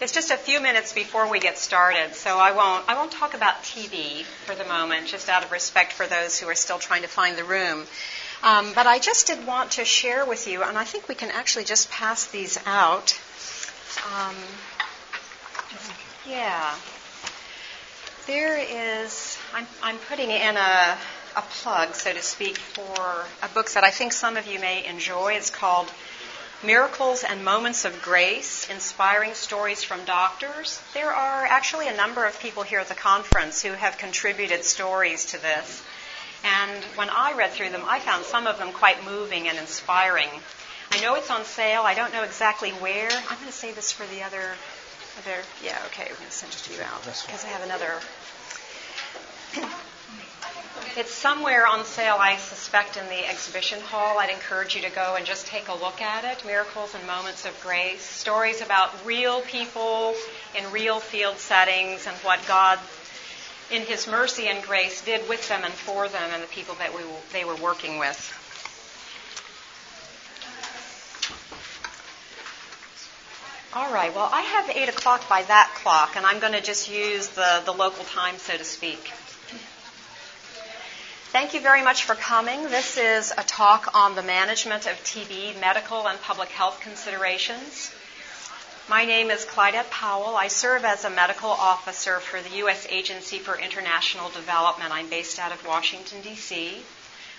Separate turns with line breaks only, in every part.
It's just a few minutes before we get started, so I won't, I won't talk about TB for the moment, just out of respect for those who are still trying to find the room. Um, but I just did want to share with you, and I think we can actually just pass these out. Um, yeah. There is, I'm, I'm putting in a, a plug, so to speak, for a book that I think some of you may enjoy. It's called Miracles and Moments of Grace, Inspiring Stories from Doctors. There are actually a number of people here at the conference who have contributed stories to this. And when I read through them, I found some of them quite moving and inspiring. I know it's on sale. I don't know exactly where. I'm going to save this for the other. other yeah, okay, we're going to send it to you out because I have another it's somewhere on sale, I suspect, in the exhibition hall. I'd encourage you to go and just take a look at it. Miracles and Moments of Grace. Stories about real people in real field settings and what God, in His mercy and grace, did with them and for them and the people that we, they were working with. All right, well, I have 8 o'clock by that clock, and I'm going to just use the, the local time, so to speak. Thank you very much for coming. This is a talk on the management of TB, medical and public health considerations. My name is Clydette Powell. I serve as a medical officer for the U.S. Agency for International Development. I'm based out of Washington, D.C.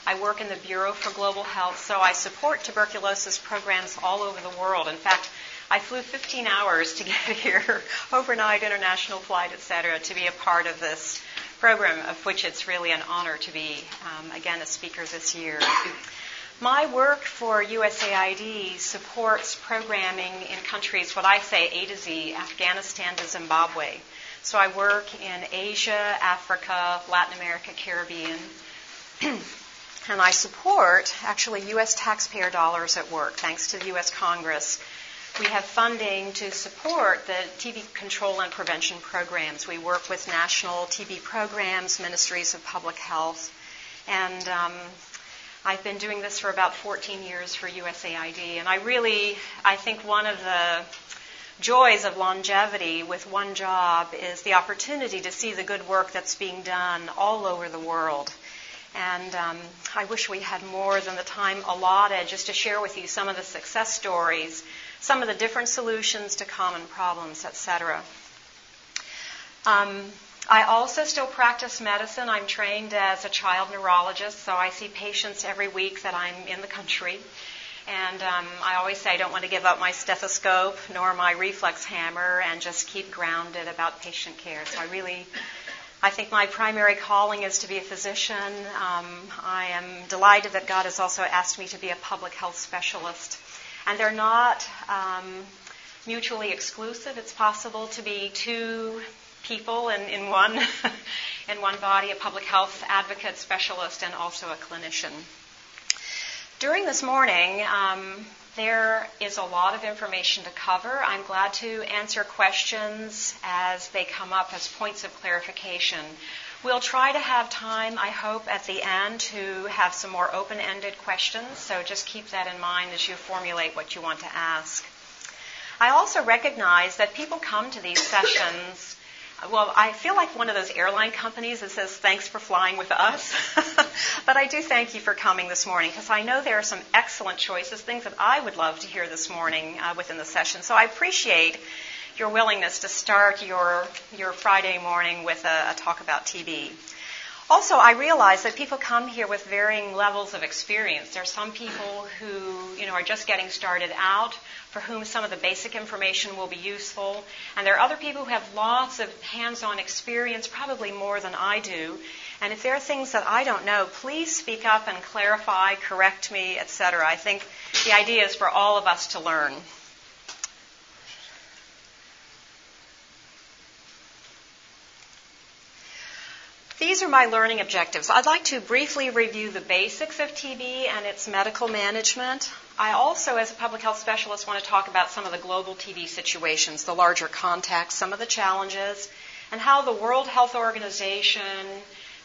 I work in the Bureau for Global Health, so I support tuberculosis programs all over the world. In fact, I flew 15 hours to get here, overnight, international flight, et cetera, to be a part of this program, of which it's really an honor to be, um, again, a speaker this year. My work for USAID supports programming in countries, what I say A to Z, Afghanistan to Zimbabwe. So I work in Asia, Africa, Latin America, Caribbean. and I support actually U.S. taxpayer dollars at work, thanks to the U.S. Congress we have funding to support the TB control and prevention programs. We work with national TB programs, ministries of public health, and um, I've been doing this for about 14 years for USAID. And I really, I think one of the joys of longevity with one job is the opportunity to see the good work that's being done all over the world. And um, I wish we had more than the time allotted just to share with you some of the success stories some of the different solutions to common problems, etc. Um, I also still practice medicine. I'm trained as a child neurologist, so I see patients every week that I'm in the country. And um, I always say I don't want to give up my stethoscope nor my reflex hammer and just keep grounded about patient care. So I really, I think my primary calling is to be a physician. Um, I am delighted that God has also asked me to be a public health specialist and they're not um, mutually exclusive. It's possible to be two people in, in one in one body, a public health advocate, specialist, and also a clinician. During this morning, um, there is a lot of information to cover. I'm glad to answer questions as they come up as points of clarification. We'll try to have time, I hope, at the end to have some more open ended questions, so just keep that in mind as you formulate what you want to ask. I also recognize that people come to these sessions. Well, I feel like one of those airline companies that says, thanks for flying with us. but I do thank you for coming this morning because I know there are some excellent choices, things that I would love to hear this morning uh, within the session. So I appreciate your willingness to start your, your Friday morning with a, a talk about TB. Also, I realize that people come here with varying levels of experience. There are some people who, you know, are just getting started out, for whom some of the basic information will be useful, and there are other people who have lots of hands-on experience, probably more than I do. And if there are things that I don't know, please speak up and clarify, correct me, etc. I think the idea is for all of us to learn. These are my learning objectives. I'd like to briefly review the basics of TB and its medical management. I also, as a public health specialist, want to talk about some of the global TB situations, the larger context, some of the challenges, and how the World Health Organization,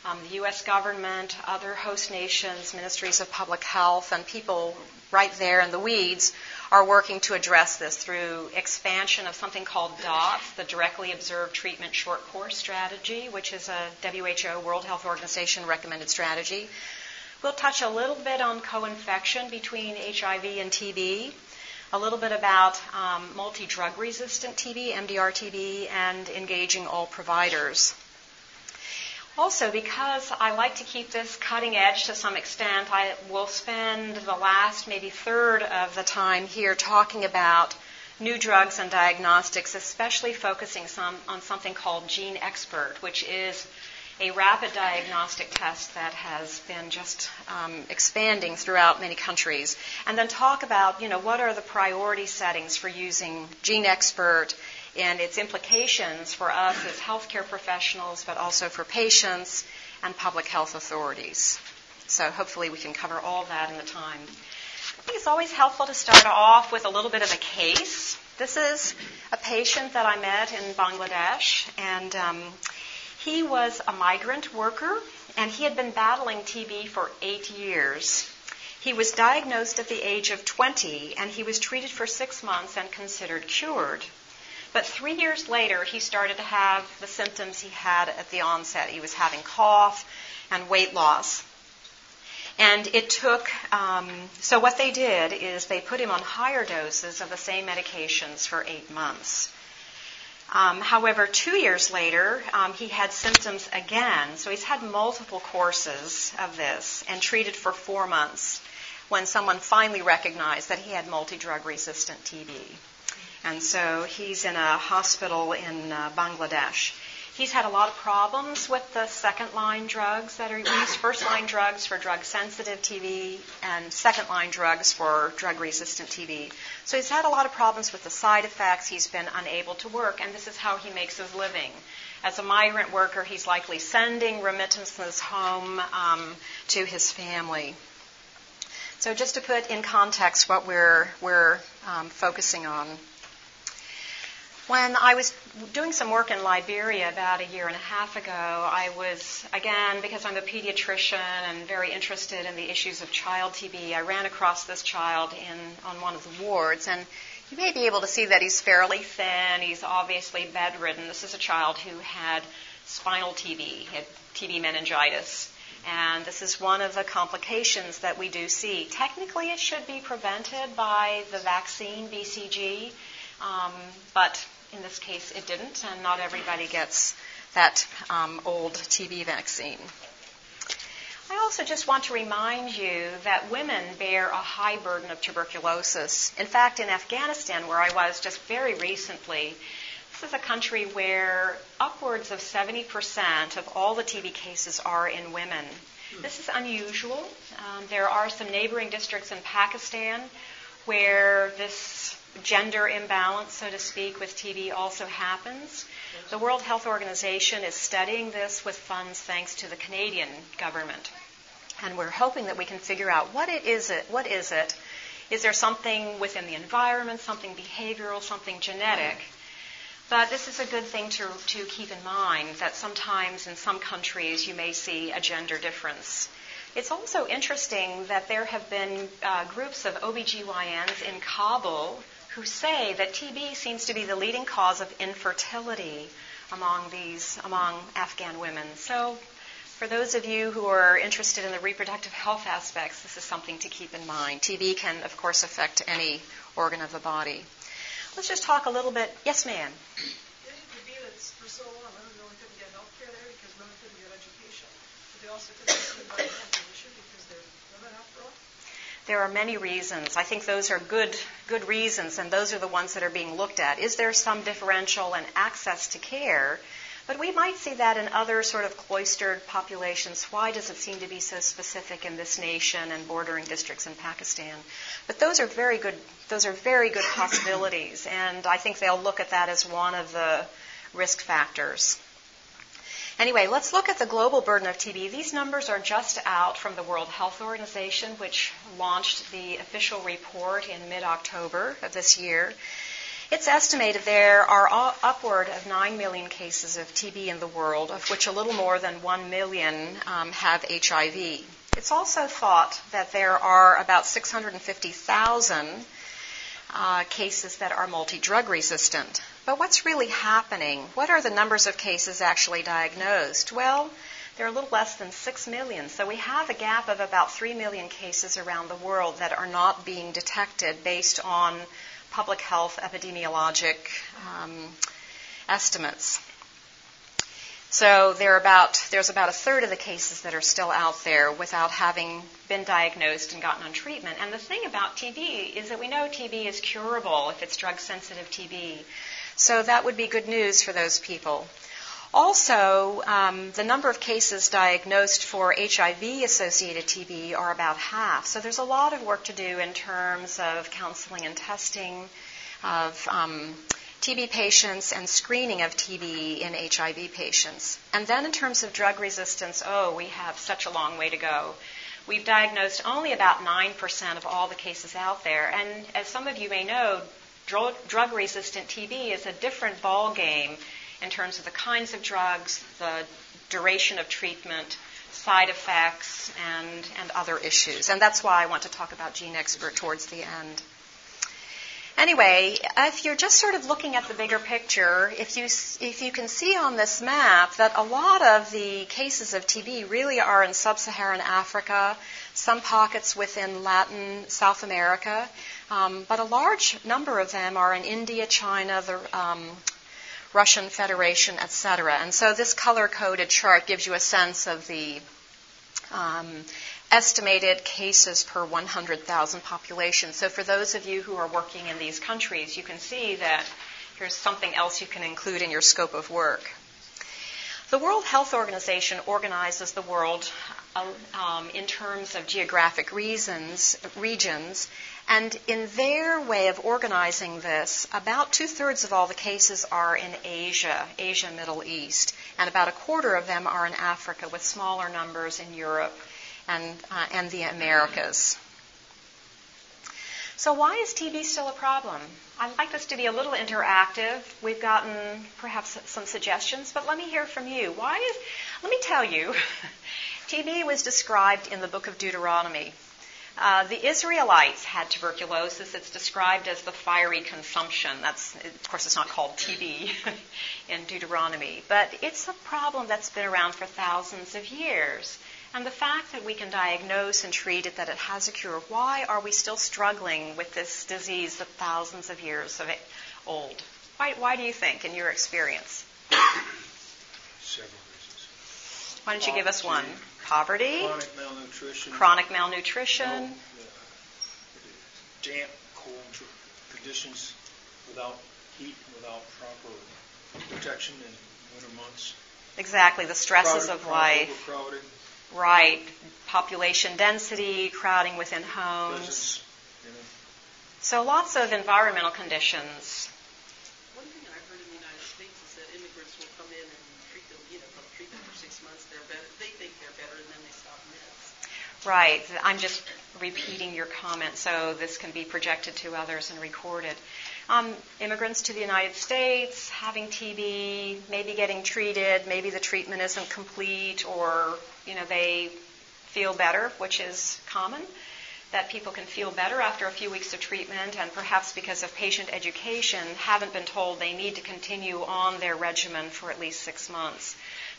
um, the U.S. government, other host nations, ministries of public health, and people right there in the weeds are working to address this through expansion of something called DOTS, the Directly Observed Treatment Short Course Strategy, which is a WHO, World Health Organization recommended strategy. We'll touch a little bit on co-infection between HIV and TB, a little bit about um, multi-drug resistant TB, MDR-TB, and engaging all providers. Also, because I like to keep this cutting edge to some extent, I will spend the last maybe third of the time here talking about new drugs and diagnostics, especially focusing some on something called GeneXpert, which is a rapid diagnostic test that has been just um, expanding throughout many countries, and then talk about, you know, what are the priority settings for using GeneXpert and its implications for us as healthcare professionals, but also for patients and public health authorities. So hopefully we can cover all that in the time. I think it's always helpful to start off with a little bit of a case. This is a patient that I met in Bangladesh, and um, he was a migrant worker, and he had been battling TB for eight years. He was diagnosed at the age of 20, and he was treated for six months and considered cured. But three years later, he started to have the symptoms he had at the onset. He was having cough and weight loss. And it took, um, so what they did is they put him on higher doses of the same medications for eight months. Um, however, two years later, um, he had symptoms again. So he's had multiple courses of this and treated for four months when someone finally recognized that he had multi drug resistant TB. And so he's in a hospital in uh, Bangladesh. He's had a lot of problems with the second line drugs that are used, first line drugs for drug sensitive TB, and second line drugs for drug resistant TB. So he's had a lot of problems with the side effects. He's been unable to work, and this is how he makes his living. As a migrant worker, he's likely sending remittances home um, to his family. So just to put in context what we're, we're um, focusing on. When I was doing some work in Liberia about a year and a half ago, I was, again, because I'm a pediatrician and very interested in the issues of child TB, I ran across this child in, on one of the wards. And you may be able to see that he's fairly thin. He's obviously bedridden. This is a child who had spinal TB, had TB meningitis. And this is one of the complications that we do see. Technically, it should be prevented by the vaccine BCG, um, but in this case, it didn't, and not everybody gets that um, old TB vaccine. I also just want to remind you that women bear a high burden of tuberculosis. In fact, in Afghanistan, where I was just very recently, this is a country where upwards of 70% of all the TB cases are in women. This is unusual. Um, there are some neighboring districts in Pakistan where this gender imbalance, so to speak, with TB also happens. The World Health Organization is studying this with funds thanks to the Canadian government. And we're hoping that we can figure out what it is it, what is it? Is there something within the environment, something behavioral, something genetic? But this is a good thing to, to keep in mind that sometimes in some countries you may see a gender difference. It's also interesting that there have been uh, groups of OBGYNs in Kabul who say that TB seems to be the leading cause of infertility among these among Afghan women. So for those of you who are interested in the reproductive health aspects, this is something to keep in mind. TB can, of course, affect any organ of the body. Let's just talk a little bit. Yes, ma'am.
so long, women couldn't get health care there because women couldn't get education. But they also couldn't get
there are many reasons. I think those are good, good reasons, and those are the ones that are being looked at. Is there some differential in access to care? But we might see that in other sort of cloistered populations. Why does it seem to be so specific in this nation and bordering districts in Pakistan? But those are very good. Those are very good possibilities, and I think they'll look at that as one of the risk factors. Anyway, let's look at the global burden of TB. These numbers are just out from the World Health Organization, which launched the official report in mid October of this year. It's estimated there are upward of 9 million cases of TB in the world, of which a little more than 1 million um, have HIV. It's also thought that there are about 650,000 uh, cases that are multi drug resistant. But what's really happening? What are the numbers of cases actually diagnosed? Well, they're a little less than 6 million. So we have a gap of about 3 million cases around the world that are not being detected based on public health epidemiologic um, estimates. So about, there's about a third of the cases that are still out there without having been diagnosed and gotten on treatment. And the thing about TB is that we know TB is curable if it's drug sensitive TB. So that would be good news for those people. Also, um, the number of cases diagnosed for HIV associated TB are about half. So there's a lot of work to do in terms of counseling and testing, of um, TB patients and screening of TB in HIV patients. And then in terms of drug resistance, oh, we have such a long way to go. We've diagnosed only about 9% of all the cases out there. And as some of you may know, drug resistant TB is a different ball game in terms of the kinds of drugs, the duration of treatment, side effects, and, and other issues. And that's why I want to talk about GeneXpert towards the end. Anyway, if you're just sort of looking at the bigger picture, if you, if you can see on this map that a lot of the cases of TB really are in sub Saharan Africa, some pockets within Latin, South America, um, but a large number of them are in India, China, the um, Russian Federation, etc. And so this color coded chart gives you a sense of the um, estimated cases per 100,000 population. So for those of you who are working in these countries, you can see that here's something else you can include in your scope of work. The World Health Organization organizes the world um, in terms of geographic reasons, regions, and in their way of organizing this, about two thirds of all the cases are in Asia, Asia, Middle East, and about a quarter of them are in Africa, with smaller numbers in Europe and, uh, and the Americas. So, why is TB still a problem? I'd like this to be a little interactive. We've gotten perhaps some suggestions, but let me hear from you. Why is, let me tell you, TB was described in the book of Deuteronomy. Uh, the Israelites had tuberculosis. It's described as the fiery consumption. That's, of course, it's not called TB in Deuteronomy, but it's a problem that's been around for thousands of years. And the fact that we can diagnose and treat it, that it has a cure, why are we still struggling with this disease of thousands of years of old? Why, why do you think, in your experience?
Several reasons.
Why don't you give us one? Poverty,
chronic malnutrition,
chronic malnutrition,
no, uh, damp, cold conditions without heat, without proper protection in winter months.
Exactly, the stresses
crowded,
of life. Right. Population density, crowding within homes.
you know.
So lots of environmental conditions.
One thing I've heard in the United States is that immigrants will come in and treat them, you know, treat them for six months. They're better. They think they're better, and then they stop meds.
Right. I'm just repeating your comment so this can be projected to others and recorded. Um, immigrants to the United States, having TB, maybe getting treated, maybe the treatment isn't complete, or you know they feel better, which is common. That people can feel better after a few weeks of treatment, and perhaps because of patient education, haven't been told they need to continue on their regimen for at least six months.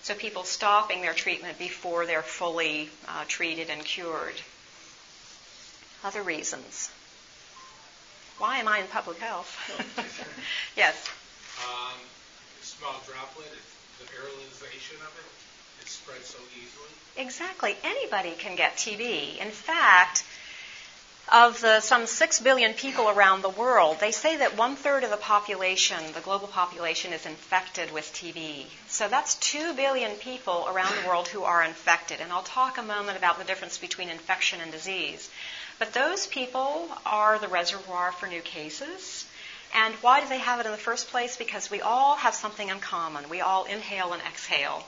So people stopping their treatment before they're fully uh, treated and cured. Other reasons. Why am I in public health? yes.
Um, small droplet, the aerolization of it, it spreads so easily.
Exactly. Anybody can get TB. In fact, of the some 6 billion people around the world, they say that one third of the population, the global population, is infected with TB. So that's 2 billion people around the world who are infected. And I'll talk a moment about the difference between infection and disease. But those people are the reservoir for new cases. And why do they have it in the first place? Because we all have something in common. We all inhale and exhale.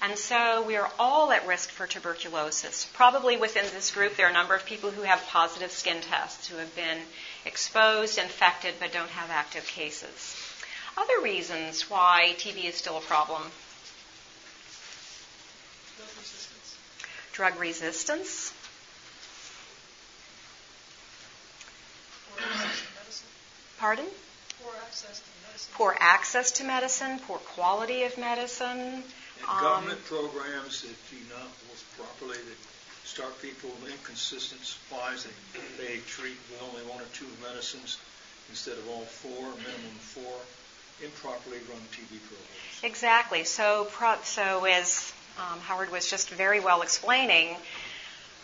And so we are all at risk for tuberculosis. Probably within this group, there are a number of people who have positive skin tests, who have been exposed, infected, but don't have active cases. Other reasons why TB is still a problem
Drug resistance.
drug resistance,
Poor access to medicine.
pardon?
Poor access to medicine.
Poor access to medicine, poor quality of medicine.
And
Um,
government programs that do not work properly, that start people with inconsistent supplies, they, they treat with only one or two medicines instead of all four, minimum four, improperly run TB programs.
Exactly. So, pro- so as um, Howard was just very well explaining,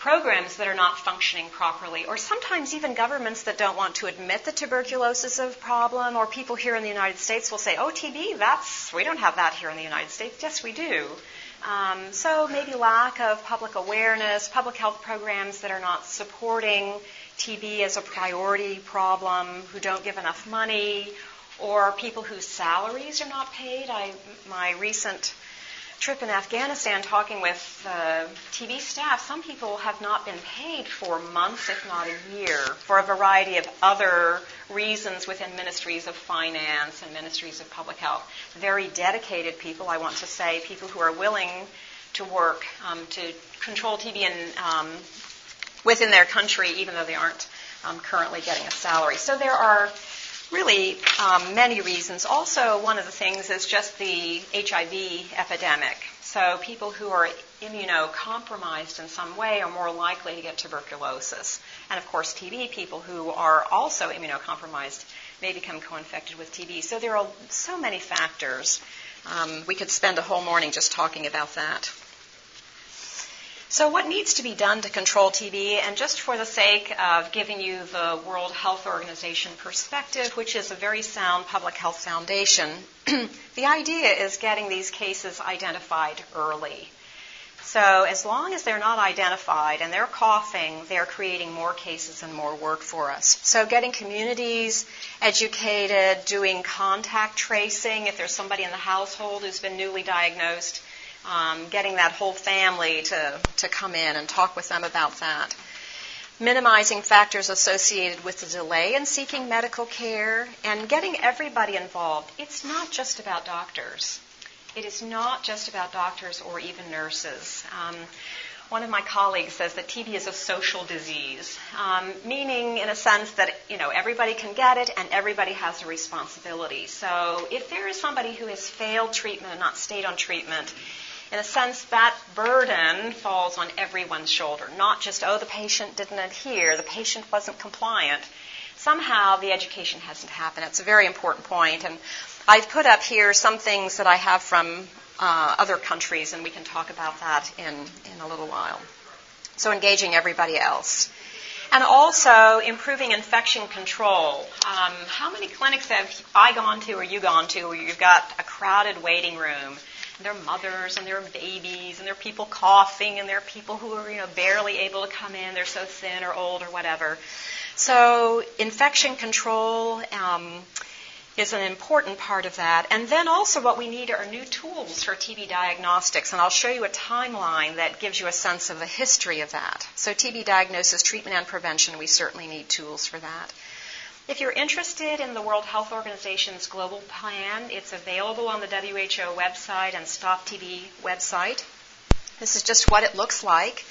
programs that are not functioning properly, or sometimes even governments that don't want to admit that tuberculosis problem, or people here in the United States will say, "Oh, TB, that's we don't have that here in the United States." Yes, we do. Um, so maybe lack of public awareness, public health programs that are not supporting TB as a priority problem, who don't give enough money, or people whose salaries are not paid. I, my recent trip in Afghanistan talking with uh, TB staff, some people have not been paid for months, if not a year, for a variety of other reasons within ministries of finance and ministries of public health. Very dedicated people, I want to say, people who are willing to work um, to control TB in, um, within their country, even though they aren't um, currently getting a salary. So there are really um, many reasons. Also, one of the things is just the HIV epidemic. So people who are immunocompromised in some way are more likely to get tuberculosis. And of course, TB, people who are also immunocompromised may become co-infected with TB. So there are so many factors. Um, we could spend a whole morning just talking about that. So, what needs to be done to control TB? And just for the sake of giving you the World Health Organization perspective, which is a very sound public health foundation, the idea is getting these cases identified early. So, as long as they're not identified and they're coughing, they're creating more cases and more work for us. So, getting communities educated, doing contact tracing if there's somebody in the household who's been newly diagnosed um, getting that whole family to, to come in and talk with them about that. Minimizing factors associated with the delay in seeking medical care and getting everybody involved. It's not just about doctors. It is not just about doctors or even nurses. Um, one of my colleagues says that TB is a social disease, um, meaning in a sense that you know everybody can get it and everybody has a responsibility. So if there is somebody who has failed treatment and not stayed on treatment, in a sense, that burden falls on everyone's shoulder. Not just, oh, the patient didn't adhere, the patient wasn't compliant. Somehow the education hasn't happened. It's a very important point. And I've put up here some things that I have from uh, other countries, and we can talk about that in, in a little while. So engaging everybody else. And also improving infection control. Um, how many clinics have I gone to or you gone to where you've got a crowded waiting room? And there are mothers and there are babies and there are people coughing and there are people who are you know barely able to come in. They're so thin or old or whatever. So infection control um, is an important part of that. And then also what we need are new tools for TB diagnostics. And I'll show you a timeline that gives you a sense of the history of that. So TB diagnosis, treatment, and prevention, we certainly need tools for that. If you're interested in the World Health Organization's global plan, it's available on the WHO website and Stop TB website. This is just what it looks like.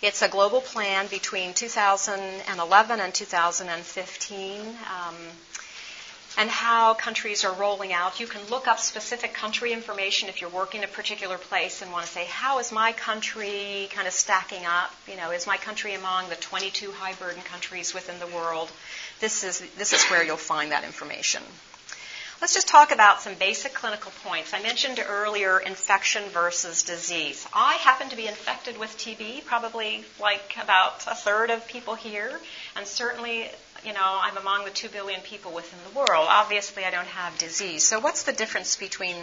It's a global plan between 2011 and 2015. Um, and how countries are rolling out. You can look up specific country information if you're working in a particular place and want to say, how is my country kind of stacking up? You know, is my country among the 22 high burden countries within the world? This is, this is where you'll find that information. Let's just talk about some basic clinical points. I mentioned earlier infection versus disease. I happen to be infected with TB, probably like about a third of people here, and certainly you know, I'm among the 2 billion people within the world. Obviously, I don't have disease. So, what's the difference between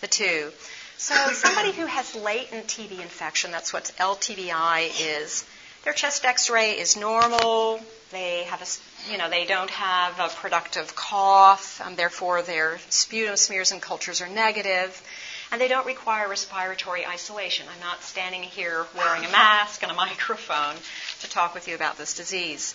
the two? So, somebody who has latent TB infection, that's what LTBI is, their chest x ray is normal, They have a, you know, they don't have a productive cough, and therefore their sputum smears and cultures are negative, and they don't require respiratory isolation. I'm not standing here wearing a mask and a microphone to talk with you about this disease.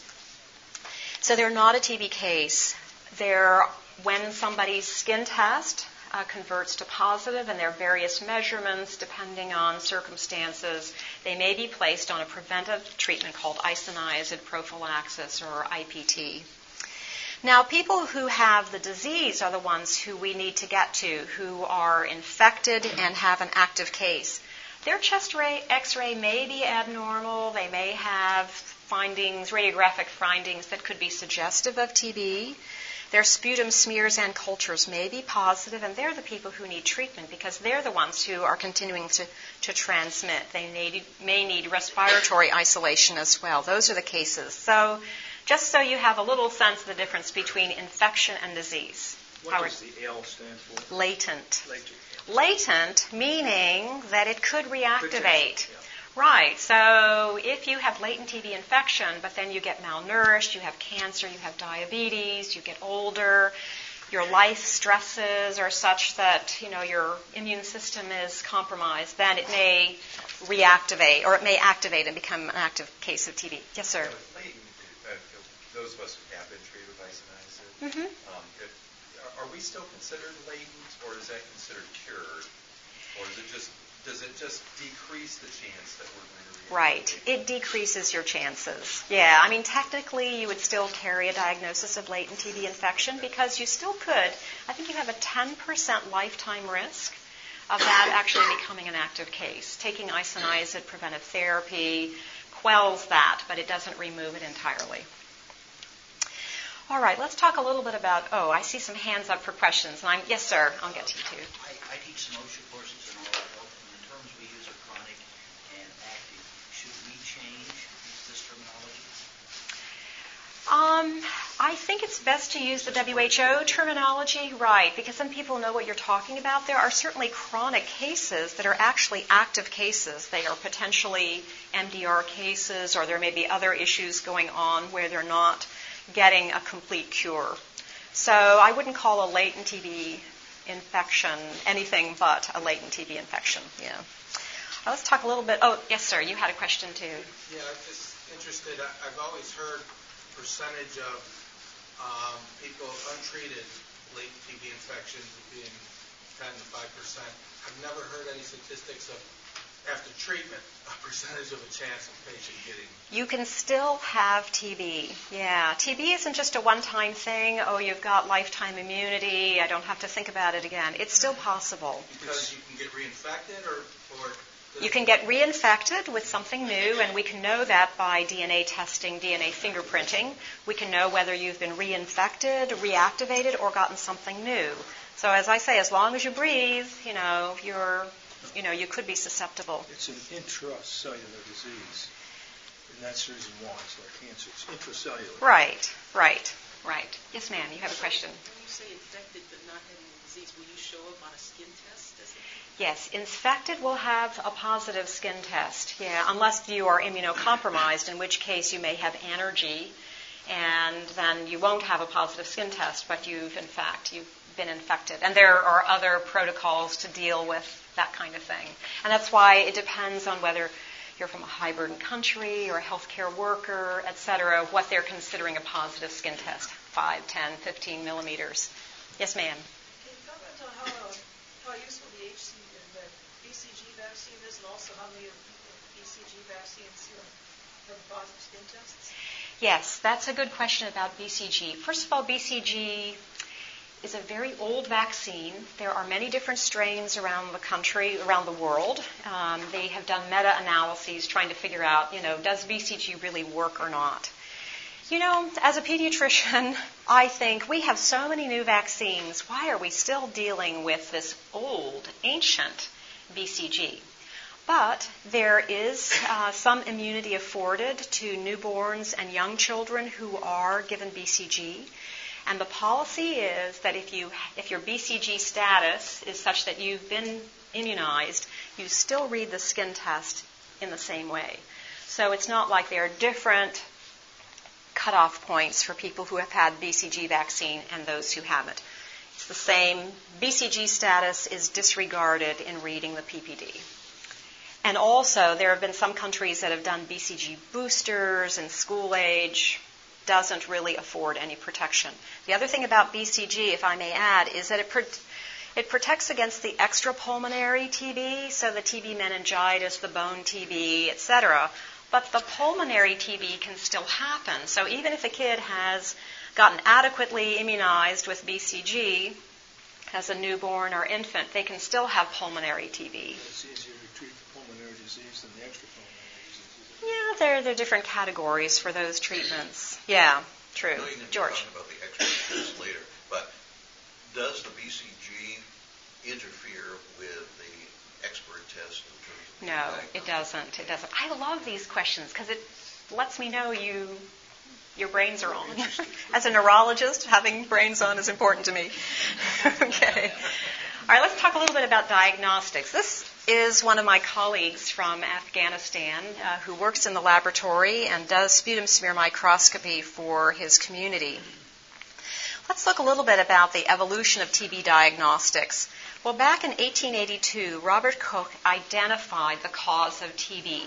So they're not a TB case. They're when somebody's skin test uh, converts to positive, and there are various measurements depending on circumstances. They may be placed on a preventive treatment called isoniazid prophylaxis or IPT. Now, people who have the disease are the ones who we need to get to, who are infected and have an active case. Their chest ray, x-ray may be abnormal. They may have findings, radiographic findings that could be suggestive of TB. Their sputum smears and cultures may be positive, and they're the people who need treatment because they're the ones who are continuing to, to transmit. They need, may need respiratory isolation as well. Those are the cases. So, just so you have a little sense of the difference between infection and disease.
What
Howard.
does the L stand for?
Latent.
Latent.
Latent meaning that it could reactivate.
Yeah.
Right. So if you have latent TB infection, but then you get malnourished, you have cancer, you have diabetes, you get older, your life stresses are such that you know your immune system is compromised, then it may reactivate or it may activate and become an active case of TB. Yes, sir.
With latent, uh, those of us who have been treated with isoniazid,
Mhm.
um, are we still considered latent, or is that considered cured? Or is it just, does it just decrease the chance that we're going to reactivate?
Right. It decreases your chances. Yeah, I mean, technically, you would still carry a diagnosis of latent TB infection because you still could. I think you have a 10% lifetime risk of that actually becoming an active case. Taking isoniazid preventive therapy quells that, but it doesn't remove it entirely. All right, let's talk a little bit about. Oh, I see some hands up for questions. And I'm yes, sir. I'll get to you too.
I, I teach some OSHA courses in oral health, and the terms we use are chronic and active. Should we change this terminology?
Um, I think it's best to use the WHO terminology, right, because some people know what you're talking about. There are certainly chronic cases that are actually active cases. They are potentially MDR cases, or there may be other issues going on where they're not getting a complete cure. So I wouldn't call a latent TB infection anything but a latent TB infection. Yeah. Uh, Let's talk a little bit. Oh, yes, sir. You had a question too.
Yeah, I'm just interested, I've always heard percentage of um, people untreated latent TB infections being 10 to 5 percent. I've never heard any statistics of, after treatment, a percentage of a chance of patient getting.
You can still have TB. Yeah, TB isn't just a one-time thing. Oh, you've got lifetime immunity. I don't have to think about it again. It's still possible.
Because you can get reinfected or, or
You can get reinfected with something new, and we can know that by DNA testing, DNA fingerprinting. We can know whether you've been reinfected, reactivated, or gotten something new. So, as I say, as long as you breathe, you know, you're, you know, you could be susceptible.
It's an intracellular disease, and that's the reason why it's like cancer. It's intracellular.
Right, right, right. Yes, ma'am. You have a question.
When you say infected but not having the disease, will you show up on a skin test?
Yes, infected will have a positive skin test. Yeah, unless you are immunocompromised, in which case you may have allergy, and then you won't have a positive skin test, but you've in fact you've been infected. And there are other protocols to deal with that kind of thing. And that's why it depends on whether you're from a high burden country or a healthcare worker, et cetera, what they're considering a positive skin test 5, 10, 15 millimeters. Yes, ma'am.
Can you comment on how, uh, how useful the HC, the BCG vaccine is, and also how many the BCG vaccines have positive skin tests?
Yes, that's a good question about BCG. First of all, BCG is a very old vaccine. There are many different strains around the country, around the world. Um, they have done meta-analyses trying to figure out, you know, does BCG really work or not? You know, as a pediatrician, I think we have so many new vaccines. Why are we still dealing with this old, ancient BCG? But there is uh, some immunity afforded to newborns and young children who are given BCG. And the policy is that if you if your BCG status is such that you've been immunized, you still read the skin test in the same way. So it's not like they're different cutoff points for people who have had BCG vaccine and those who haven't. It's the same. BCG status is disregarded in reading the PPD. And also, there have been some countries that have done BCG boosters and school age. Doesn't really afford any protection. The other thing about BCG, if I may add, is that it, pro- it protects against the extrapulmonary TB, so the TB meningitis, the bone TB, etc. But the pulmonary TB can still happen. So even if a kid has gotten adequately immunized with BCG as a newborn or infant, they can still have pulmonary TB.
It's easier to treat the pulmonary disease than the extrapulmonary disease.
Yeah, there, there are different categories for those treatments. Yeah, true.
I know you're going to be
George.
about the X-ray later, but does the BCG interfere with the expert test of
No, it doesn't. It doesn't. I love these questions because it lets me know you your brains are on. As a neurologist, having brains on is important to me. okay. All right, let's talk a little bit about diagnostics. This is one of my colleagues from Afghanistan uh, who works in the laboratory and does sputum smear microscopy for his community. Let's look a little bit about the evolution of TB diagnostics. Well, back in 1882, Robert Koch identified the cause of TB.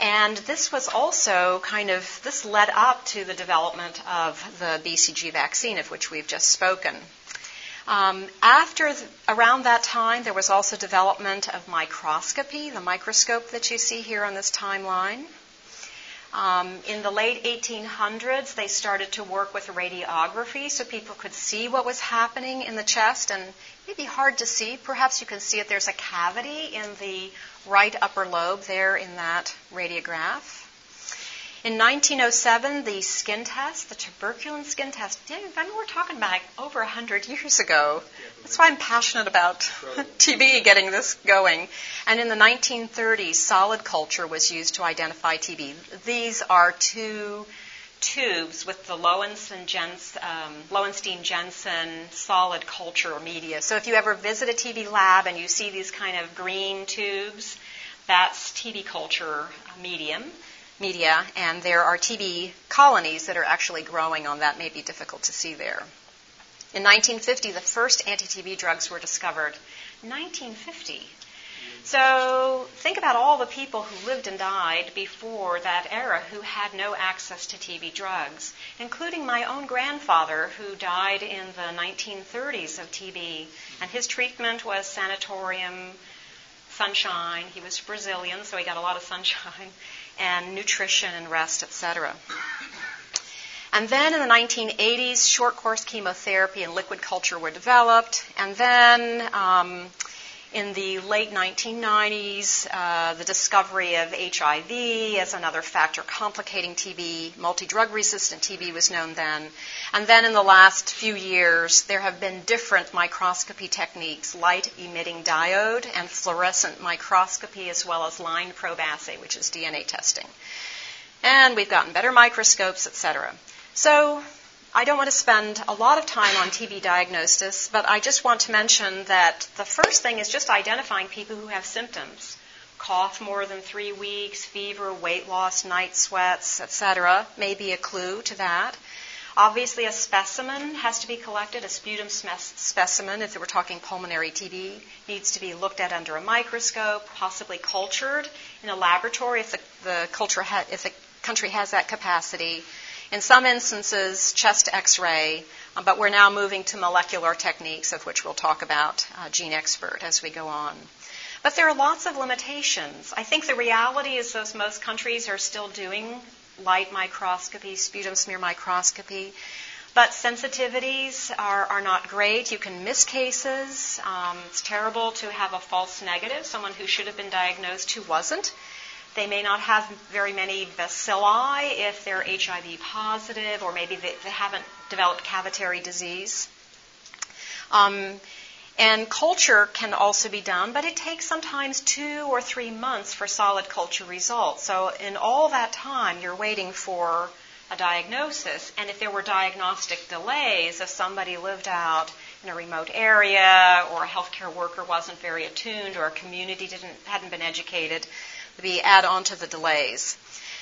And this was also kind of, this led up to the development of the BCG vaccine, of which we've just spoken. Um, after, around that time, there was also development of microscopy, the microscope that you see here on this timeline. Um, in the late 1800s, they started to work with radiography so people could see what was happening in the chest and maybe hard to see. Perhaps you can see it. There's a cavity in the right upper lobe there in that radiograph. In 1907, the skin test, the tuberculin skin test, I mean, we're talking about over 100 years ago. That's why I'm passionate about TB getting this going. And in the 1930s, solid culture was used to identify TB. These are two tubes with the um, Lowenstein-Jensen solid culture media. So if you ever visit a TB lab and you see these kind of green tubes, that's TB culture medium media, and there are TB colonies that are actually growing on that. May be difficult to see there. In 1950, the first anti-TB drugs were discovered. 1950. So think about all the people who lived and died before that era who had no access to TB drugs, including my own grandfather who died in the 1930s of TB, and his treatment was sanatorium, sunshine. He was Brazilian, so he got a lot of sunshine, and nutrition and rest, etc. And then in the 1980s, short course chemotherapy and liquid culture were developed. And then um, in the late 1990s, uh, the discovery of HIV as another factor complicating TB, multi drug resistant TB was known then. And then in the last few years, there have been different microscopy techniques light emitting diode and fluorescent microscopy, as well as line probe assay, which is DNA testing. And we've gotten better microscopes, etc. So I don't want to spend a lot of time on TB diagnosis, but I just want to mention that the first thing is just identifying people who have symptoms. Cough more than three weeks, fever, weight loss, night sweats, etc. may be a clue to that. Obviously, a specimen has to be collected. A sputum specimen, if we're talking pulmonary TB, needs to be looked at under a microscope, possibly cultured in a laboratory if the, the culture ha- if the country has that capacity in some instances, chest x ray, um, but we're now moving to molecular techniques, of which we'll talk about uh, GeneXpert as we go on. But there are lots of limitations. I think the reality is that most countries are still doing light microscopy, sputum smear microscopy. But sensitivities are, are not great. You can miss cases. Um, it's terrible to have a false negative, someone who should have been diagnosed who wasn't. They may not have very many bacilli if they're HIV positive, or maybe they, they haven't developed cavitary disease. Um, and culture can also be done, but it takes sometimes two or three months for solid culture results. So, in all that time, you're waiting for a diagnosis. And if there were diagnostic delays, if somebody lived out in a remote area, or a healthcare worker wasn't very attuned, or a community didn't, hadn't been educated, be add on to the delays.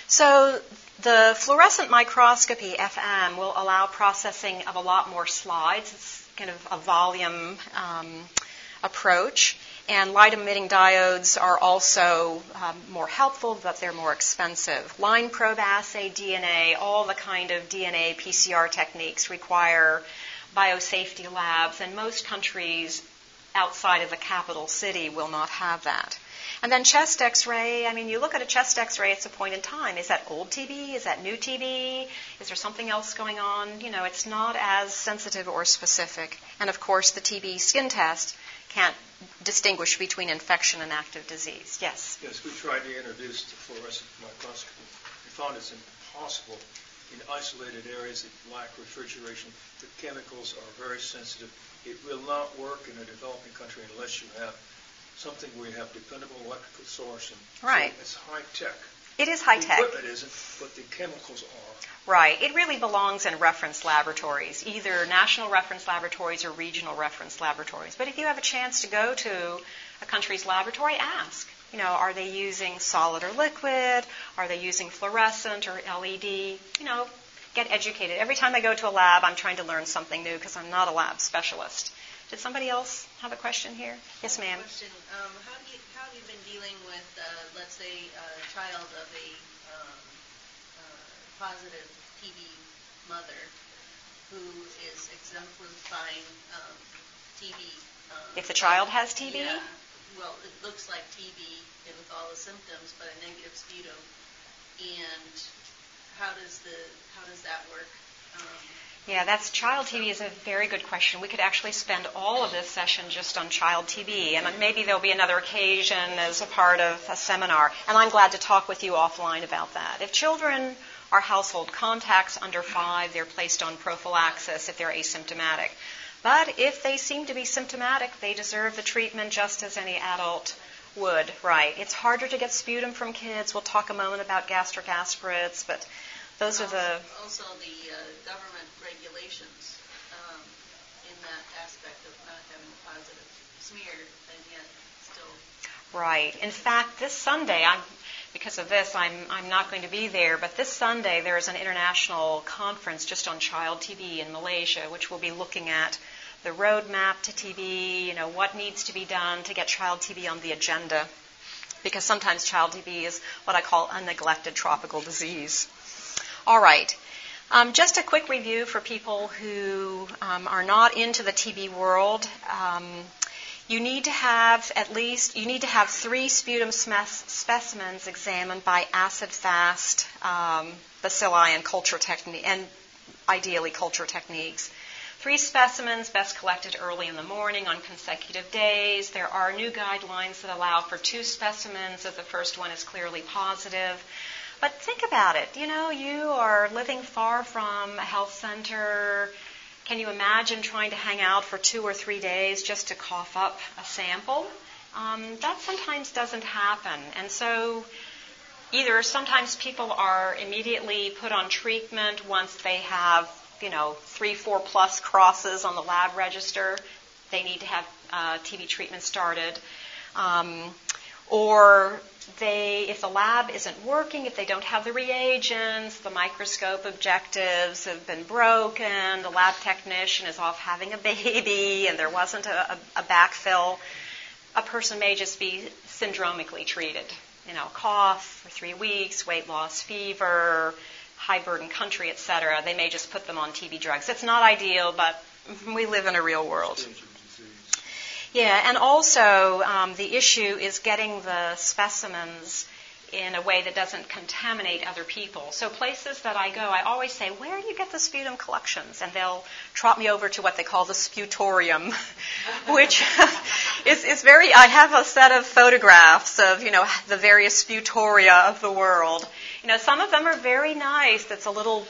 So the fluorescent microscopy FM will allow processing of a lot more slides. It's kind of a volume um, approach. And light emitting diodes are also um, more helpful, but they're more expensive. Line probe assay, DNA, all the kind of DNA PCR techniques require biosafety labs, and most countries outside of the capital city will not have that. And then chest x-ray, I mean, you look at a chest x-ray, it's a point in time. Is that old TB? Is that new TB? Is there something else going on? You know, it's not as sensitive or specific. And of course, the TB skin test can't distinguish between infection and active disease. Yes?
Yes, we tried to introduce the fluorescent microscopy. We found it's impossible in isolated areas that lack refrigeration. The chemicals are very sensitive. It will not work in a developing country unless you have something where you have dependable electrical source. And
right.
It's high tech.
It is high tech.
The equipment isn't, but the chemicals are.
Right. It really belongs in reference laboratories, either national reference laboratories or regional reference laboratories. But if you have a chance to go to a country's laboratory, ask. You know, are they using solid or liquid? Are they using fluorescent or LED? You know, get educated. Every time I go to a lab, I'm trying to learn something new because I'm not a lab specialist. Did somebody else have a question here? Yes, ma'am.
Question: um, How do you how have you been dealing with, uh, let's say, a child of a um, uh, positive TB mother who is exemplifying um, TB? Um,
if the child has TB?
Yeah. Well, it looks like TB with all the symptoms, but a negative sputum. And how does the how does that work?
Yeah, that's child TB is a very good question. We could actually spend all of this session just on child TB, and maybe there'll be another occasion as a part of a seminar. And I'm glad to talk with you offline about that. If children are household contacts under five, they're placed on prophylaxis if they're asymptomatic. But if they seem to be symptomatic, they deserve the treatment just as any adult would. Right. It's harder to get sputum from kids. We'll talk a moment about gastric aspirates, but those are the.
Also, the uh, government regulations um, in that aspect of not having a positive smear, and yet still.
Right. In fact, this Sunday, I'm because of this, I'm, I'm not going to be there. But this Sunday, there is an international conference just on child TB in Malaysia, which will be looking at the roadmap to TB, you know, what needs to be done to get child TB on the agenda. Because sometimes child TB is what I call a neglected tropical disease. All right. Um, just a quick review for people who um, are not into the TB world. Um, you need to have at least you need to have three sputum specimens examined by acid-fast um, bacilli and culture technique and ideally culture techniques. Three specimens best collected early in the morning on consecutive days. There are new guidelines that allow for two specimens if the first one is clearly positive. But think about it. You know, you are living far from a health center. Can you imagine trying to hang out for two or three days just to cough up a sample? Um, that sometimes doesn't happen. And so, either sometimes people are immediately put on treatment once they have, you know, three, four plus crosses on the lab register. They need to have uh, TB treatment started. Um, or they, if the lab isn't working, if they don't have the reagents, the microscope objectives have been broken, the lab technician is off having a baby, and there wasn't a, a, a backfill, a person may just be syndromically treated. You know, cough for three weeks, weight loss, fever, high burden country, etc. They may just put them on TB drugs. It's not ideal, but we live in a real world. Yeah, and also um, the issue is getting the specimens in a way that doesn't contaminate other people. So places that I go, I always say, where do you get the sputum collections? And they'll trot me over to what they call the sputorium, which is, is very, I have a set of photographs of, you know, the various sputoria of the world. You know, some of them are very nice. It's a little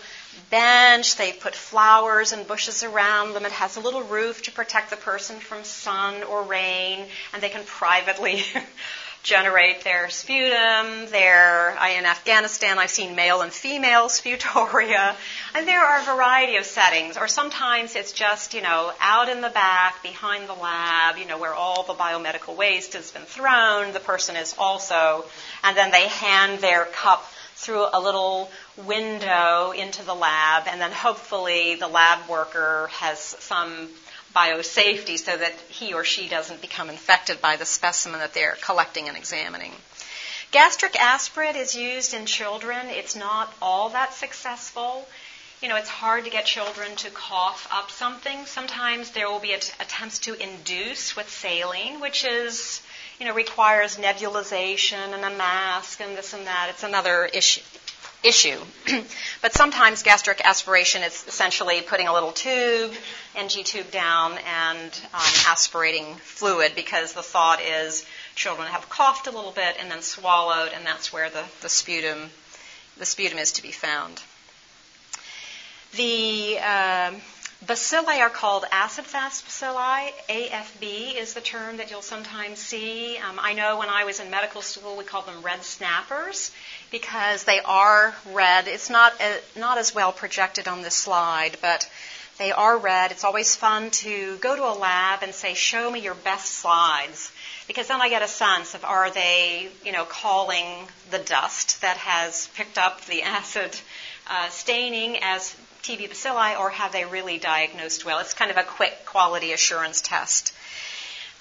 bench. They've put flowers and bushes around them. It has a little roof to protect the person from sun or rain, and they can privately generate their sputum. Their, I, in Afghanistan, I've seen male and female sputoria, and there are a variety of settings. Or sometimes it's just, you know, out in the back behind the lab, you know, where all the biomedical waste has been thrown. The person is also, and then they hand their cup through a little window into the lab, and then hopefully the lab worker has some biosafety so that he or she doesn't become infected by the specimen that they're collecting and examining. Gastric aspirate is used in children. It's not all that successful. You know, it's hard to get children to cough up something. Sometimes there will be attempts to induce with saline, which is, you know, requires nebulization and a mask and this and that. It's another issue issue. but sometimes gastric aspiration is essentially putting a little tube, NG tube down, and um, aspirating fluid because the thought is children have coughed a little bit and then swallowed, and that's where the, the sputum the sputum is to be found. The uh, Bacilli are called acid fast bacilli. AFB is the term that you'll sometimes see. Um, I know when I was in medical school, we called them red snappers because they are red. It's not a, uh, not as well projected on this slide, but they are red. It's always fun to go to a lab and say, "Show me your best slides," because then I get a sense of are they, you know, calling the dust that has picked up the acid uh, staining as TB bacilli, or have they really diagnosed well? It's kind of a quick quality assurance test.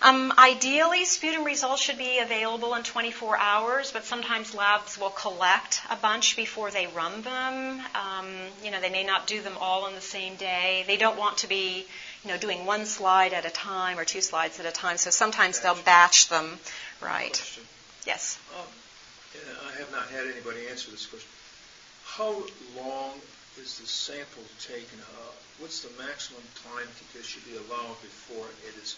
Um, ideally, sputum results should be available in 24 hours, but sometimes labs will collect a bunch before they run them. Um, you know, they may not do them all on the same day. They don't want to be, you know, doing one slide at a time or two slides at a time, so sometimes they'll batch them. Right.
Question.
Yes.
Um, I have not had anybody answer this question. How long is the sample taken? Uh, what's the maximum time that this should be allowed before it is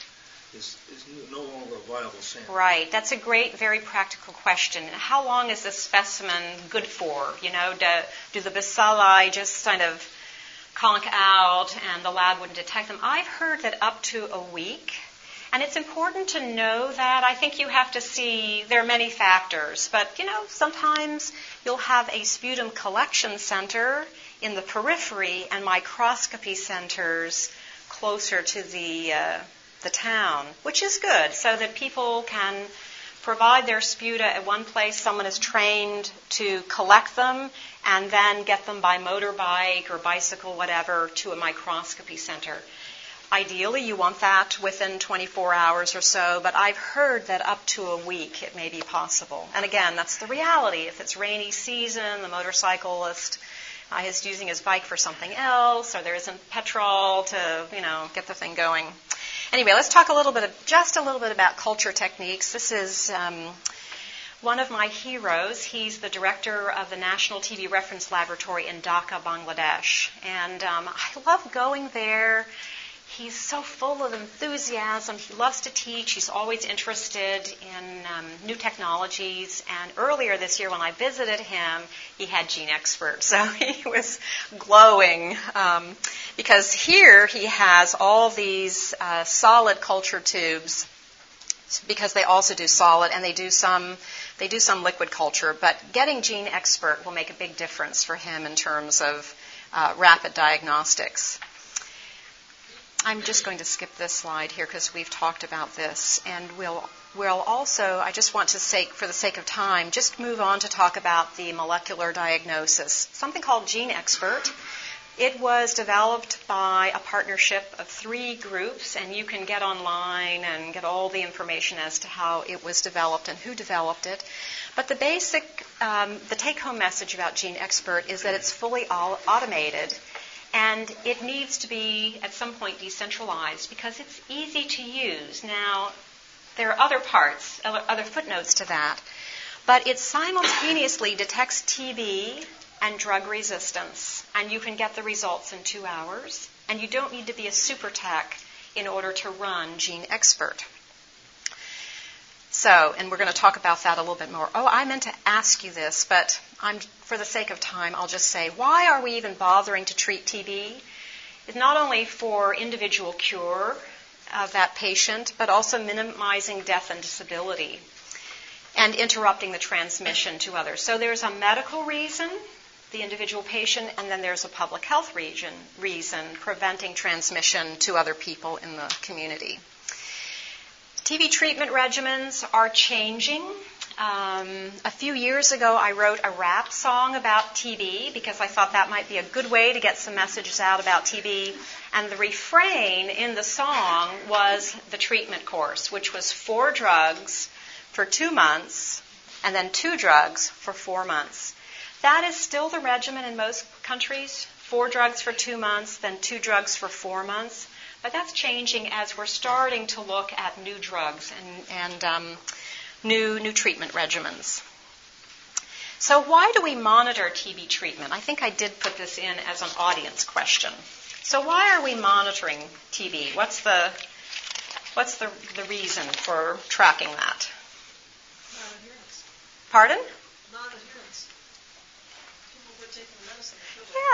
is, is no longer a viable sample?
Right. That's a great, very practical question. How long is this specimen good for? You know, do, do the bacilli just kind of conk out and the lab wouldn't detect them? I've heard that up to a week. And it's important to know that. I think you have to see, there are many factors, but you know, sometimes you'll have a sputum collection center in the periphery and microscopy centers closer to the, uh, the town, which is good, so that people can provide their sputa at one place. Someone is trained to collect them and then get them by motorbike or bicycle, whatever, to a microscopy center. Ideally, you want that within 24 hours or so, but I've heard that up to a week it may be possible. And again, that's the reality. If it's rainy season, the motorcyclist uh, is using his bike for something else, or there isn't petrol to, you know, get the thing going. Anyway, let's talk a little bit, of, just a little bit about culture techniques. This is um, one of my heroes. He's the director of the National TB Reference Laboratory in Dhaka, Bangladesh, and um, I love going there He's so full of enthusiasm. He loves to teach. He's always interested in um, new technologies. And earlier this year, when I visited him, he had GeneXpert. So he was glowing um, because here he has all these uh, solid culture tubes because they also do solid and they do some they do some liquid culture. But getting GeneXpert will make a big difference for him in terms of uh, rapid diagnostics. I'm just going to skip this slide here because we've talked about this, and we'll we'll also. I just want to say, for the sake of time, just move on to talk about the molecular diagnosis. Something called GeneXpert. It was developed by a partnership of three groups, and you can get online and get all the information as to how it was developed and who developed it. But the basic, um, the take-home message about GeneXpert is that it's fully automated and it needs to be at some point decentralized because it's easy to use. Now, there are other parts, other footnotes to that, but it simultaneously detects TB and drug resistance, and you can get the results in two hours, and you don't need to be a super tech in order to run GeneXpert. So, and we're going to talk about that a little bit more. Oh, I meant to ask you this, but I'm, for the sake of time, I'll just say, why are we even bothering to treat TB? It's not only for individual cure of that patient, but also minimizing death and disability and interrupting the transmission to others. So there's a medical reason, the individual patient, and then there's a public health region, reason preventing transmission to other people in the community. TB treatment regimens are changing. Um, a few years ago, I wrote a rap song about TB because I thought that might be a good way to get some messages out about TB. And the refrain in the song was the treatment course, which was four drugs for two months and then two drugs for four months. That is still the regimen in most countries four drugs for two months, then two drugs for four months. But that's changing as we're starting to look at new drugs and, and um, new, new treatment regimens. So, why do we monitor TB treatment? I think I did put this in as an audience question. So, why are we monitoring TB? What's the, what's the, the reason for tracking that? Pardon?
Non-adherence. People were taking the medicine.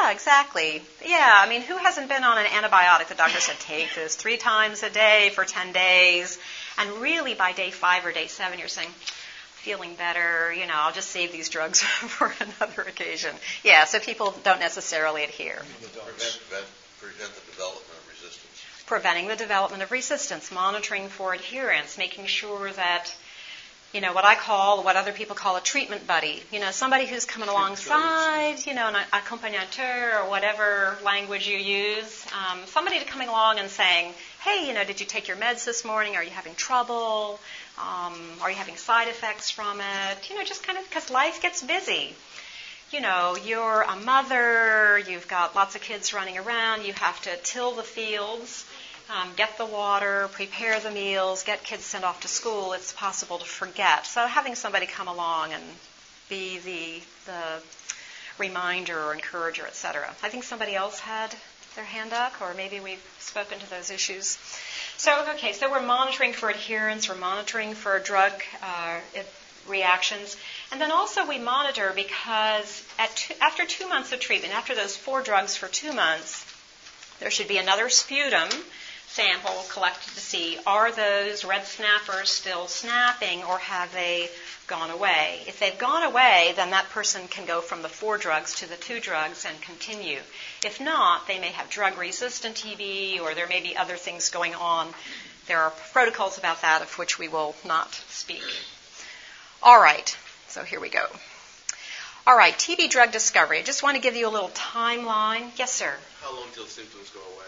Yeah, exactly. Yeah, I mean, who hasn't been on an antibiotic? The doctor said take this three times a day for 10 days. And really, by day five or day seven, you're saying, feeling better, you know, I'll just save these drugs for another occasion. Yeah, so people don't necessarily adhere.
Prevent, prevent, prevent the development of resistance.
Preventing the development of resistance, monitoring for adherence, making sure that you know, what I call, what other people call a treatment buddy. You know, somebody who's coming alongside, you know, an accompagnateur or whatever language you use. Um, somebody to coming along and saying, hey, you know, did you take your meds this morning? Are you having trouble? Um, are you having side effects from it? You know, just kind of because life gets busy. You know, you're a mother, you've got lots of kids running around, you have to till the fields um, get the water, prepare the meals, get kids sent off to school, it's possible to forget. So having somebody come along and be the, the reminder or encourager, etc. I think somebody else had their hand up, or maybe we've spoken to those issues. So, okay, so we're monitoring for adherence, we're monitoring for drug uh, reactions, and then also we monitor because two, after two months of treatment, after those four drugs for two months, there should be another sputum sample collected to see are those red snappers still snapping or have they gone away. If they've gone away, then that person can go from the four drugs to the two drugs and continue. If not, they may have drug resistant TB or there may be other things going on. There are protocols about that of which we will not speak. All right, so here we go. All right, TB drug discovery. I just want to give you a little timeline. Yes, sir.
How long till symptoms go away?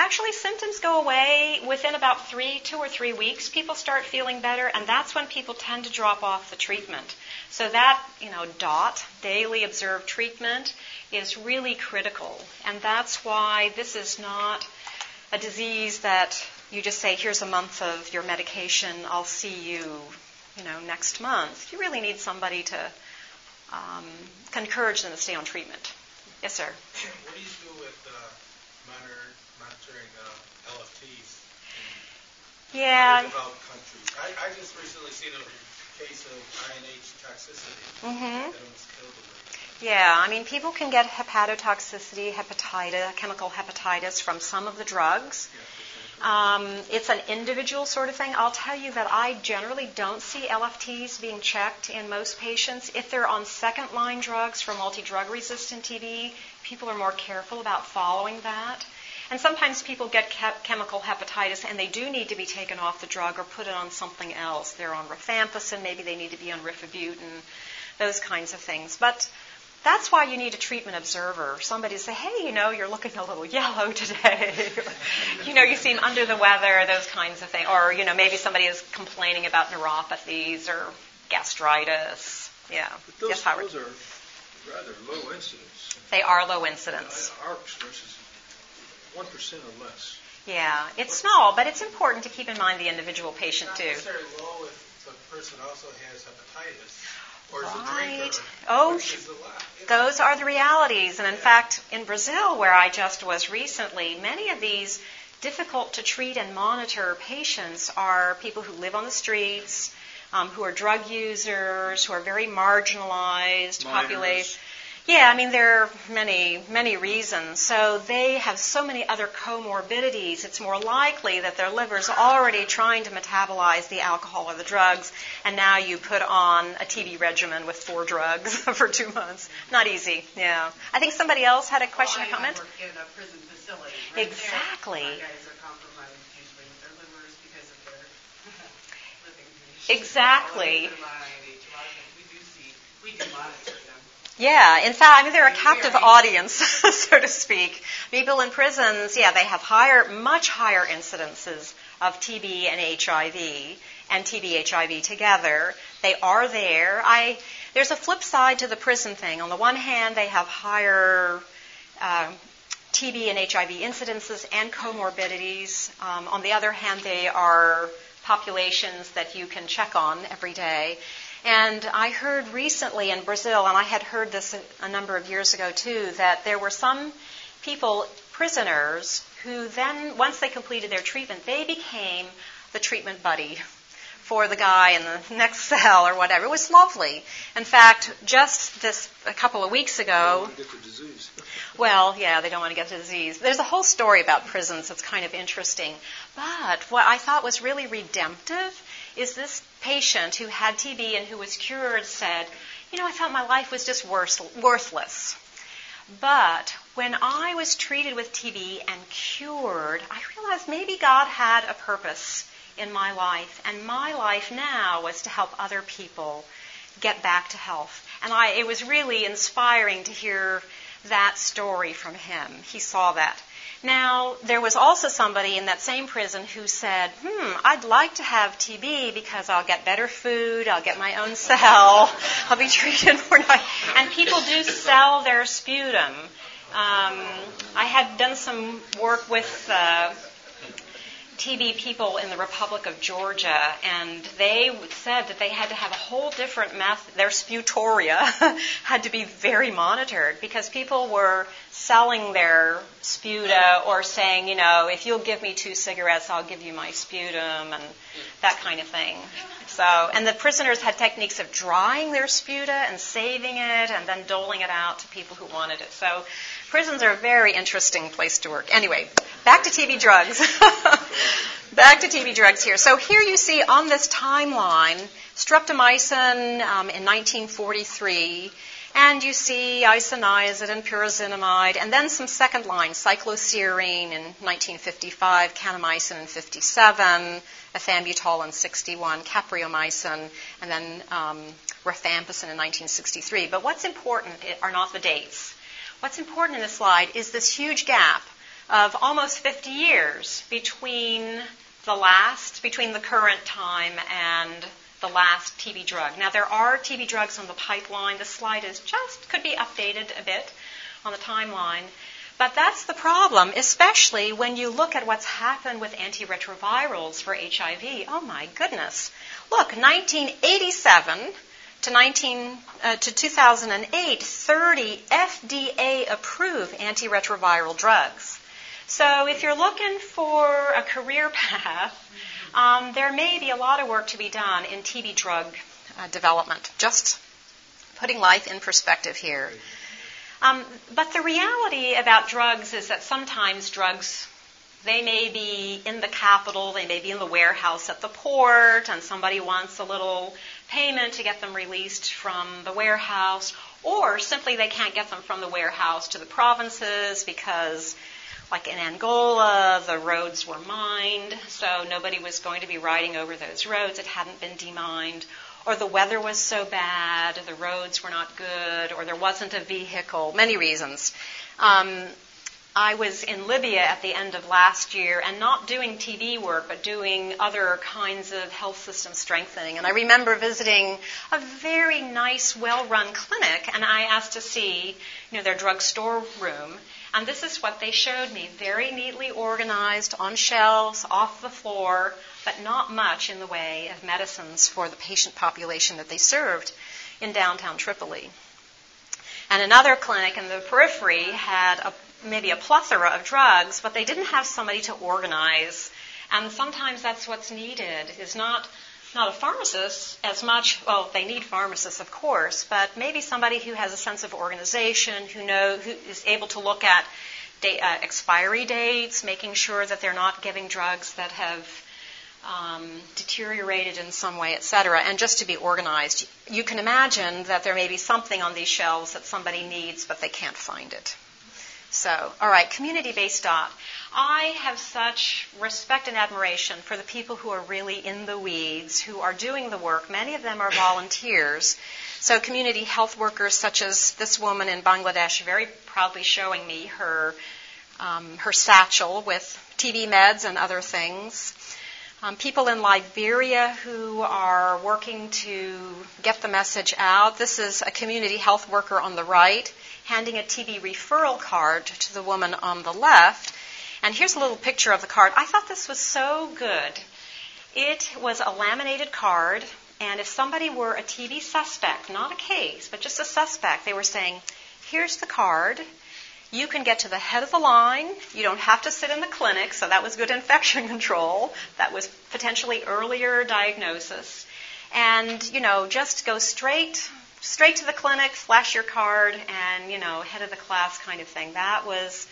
Actually, symptoms go away within about three, two or three weeks. People start feeling better, and that's when people tend to drop off the treatment. So that, you know, DOT, daily observed treatment, is really critical. And that's why this is not a disease that you just say, here's a month of your medication, I'll see you, you know, next month. You really need somebody to um, encourage them to stay on treatment. Yes, sir.
What do you do with uh, monitor, uh, LFTs in
Yeah.
developed countries? I, I just recently seen a case of INH toxicity
Mhm.
that almost killed lady.
Yeah, I mean, people can get hepatotoxicity, hepatitis, chemical hepatitis from some of the drugs. Um, it's an individual sort of thing. I'll tell you that I generally don't see LFTs being checked in most patients. If they're on second line drugs for multi drug resistant TB, people are more careful about following that. And sometimes people get chemical hepatitis and they do need to be taken off the drug or put it on something else. They're on rifampicin, maybe they need to be on rifabutin, those kinds of things. But that's why you need a treatment observer. Somebody to say, hey, you know, you're looking a little yellow today. you know, you seem under the weather, those kinds of things. Or, you know, maybe somebody is complaining about neuropathies or gastritis. Yeah.
But those,
yes, Howard.
those are rather low incidence.
They are low incidence.
Uh, Experience is 1% or less.
Yeah, it's small, but it's important to keep in mind the individual patient
Not
too.
necessarily low if the person also has hepatitis or is a
Right.
drinker,
Oh,
which is a lot. you know.
Those are the realities. And in fact, in Brazil, where I just was recently, many of these difficult to treat and monitor patients are people who live on the streets, um, who are drug users, who are very marginalized
Minors.
Yeah, I mean, there are many, many reasons. So they have so many other comorbidities, it's more likely that their liver's already trying to metabolize the alcohol or the drugs, and now you put on a TB regimen with four drugs for two months. Not easy, yeah. I think somebody else had a question or
Well, I-
comment?
In a prison facility. Right
Exactly.
There, our guys are compromised usually with their livers because of their living conditions.
Exactly. Yeah, in fact, I mean, they're a captive audience, so to speak. People in prisons, yeah, they have higher, much higher incidences of TB and HIV, and TB HIV together. They are there. I there's a flip side to the prison thing. On the one hand, they have higher um, TB and HIV incidences and comorbidities. Um, on the other hand, they are populations that you can check on every day. And I heard recently in Brazil, and I had heard this a, a number of years ago too, that there were some people, prisoners, who then, once they completed their treatment, they became the treatment buddy for the guy in the next cell or whatever. It was lovely. In fact, just this a couple of weeks ago,
Don't get the disease.
well, yeah, they don't want to get the disease. There's a whole story about prisons that's kind of interesting. But what I thought was really redemptive is this patient who had TB and who was cured said, You know, I thought my life was just worth, worthless. But when I was treated with TB and cured, I realized maybe God had a purpose in my life. And my life now was to help other people get back to health. And I, it was really inspiring to hear that story from him. He saw that. Now, there was also somebody in that same prison who said, hmm, I'd like to have TB because I'll get better food, I'll get my own cell, I'll be treated more nice. And people do sell their sputum. Um, I had done some work with uh, TB people in the Republic of Georgia, and they said that they had to have a whole different method. Their sputoria had to be very monitored because people were selling their sputa or saying, you know, if you'll give me two cigarettes, I'll give you my sputum and that kind of thing. So, and the prisoners had techniques of drying their sputa and saving it and then doling it out to people who wanted it. So, prisons are a very interesting place to work. Anyway, back to TB drugs. back to TB drugs here. So here you see on this timeline streptomycin um, in 1943, and you see isoniazid and pyrazinamide, and then some second line, cycloserine in 1955, kanamycin in 57, ethambutol in 61, capreomycin, and then um, rifampicin in 1963. But what's important are not the dates. What's important in this slide is this huge gap of almost 50 years between the last, between the current time and the last TB drug. Now there are TB drugs on the pipeline. This slide is just could be updated a bit on the timeline. But that's the problem, especially when you look at what's happened with antiretrovirals for HIV. Oh my goodness. Look, 1987 to 19 uh, to 2008, 30 FDA approved antiretroviral drugs. So if you're looking for a career path, um, there may be a lot of work to be done in TB drug uh, development. Just putting life in perspective here. Um, but the reality about drugs is that sometimes drugs they may be in the capital, they may be in the warehouse at the port, and somebody wants a little payment to get them released from the warehouse, or simply they can't get them from the warehouse to the provinces because, like in Angola, the roads were mined, so nobody was going to be riding over those roads. It hadn't been demined. Or the weather was so bad, the roads were not good, or there wasn't a vehicle, many reasons. Um, I was in Libya at the end of last year and not doing TB work, but doing other kinds of health system strengthening. And I remember visiting a very nice, well-run clinic, and I asked to see, you know, their drugstore room. And this is what they showed me: very neatly organized on shelves, off the floor, but not much in the way of medicines for the patient population that they served in downtown Tripoli. And another clinic in the periphery had a maybe a plethora of drugs, but they didn't have somebody to organize. And sometimes that's what's needed is not not a pharmacist as much. Well, they need pharmacists, of course, but maybe somebody who has a sense of organization, who know who is able to look at da- uh, expiry dates, making sure that they're not giving drugs that have um, deteriorated in some way, et cetera, and just to be organized. You can imagine that there may be something on these shelves that somebody needs, but they can't find it. So, all right, community based DOT. I have such respect and admiration for the people who are really in the weeds, who are doing the work. Many of them are volunteers. So, community health workers, such as this woman in Bangladesh, very proudly showing me her um, her satchel with TB meds and other things. Um, people in Liberia who are working to get the message out. This is a community health worker on the right handing a TB referral card to the woman on the left. And here's a little picture of the card. I thought this was so good. It was a laminated card, and if somebody were a TB suspect, not a case, but just a suspect, they were saying, here's the card. You can get to the head of the line. You don't have to sit in the clinic, so that was good infection control. That was potentially earlier diagnosis. And, you know, just go straight straight to the clinic, flash your card, and, you know, head of the class kind of thing. That was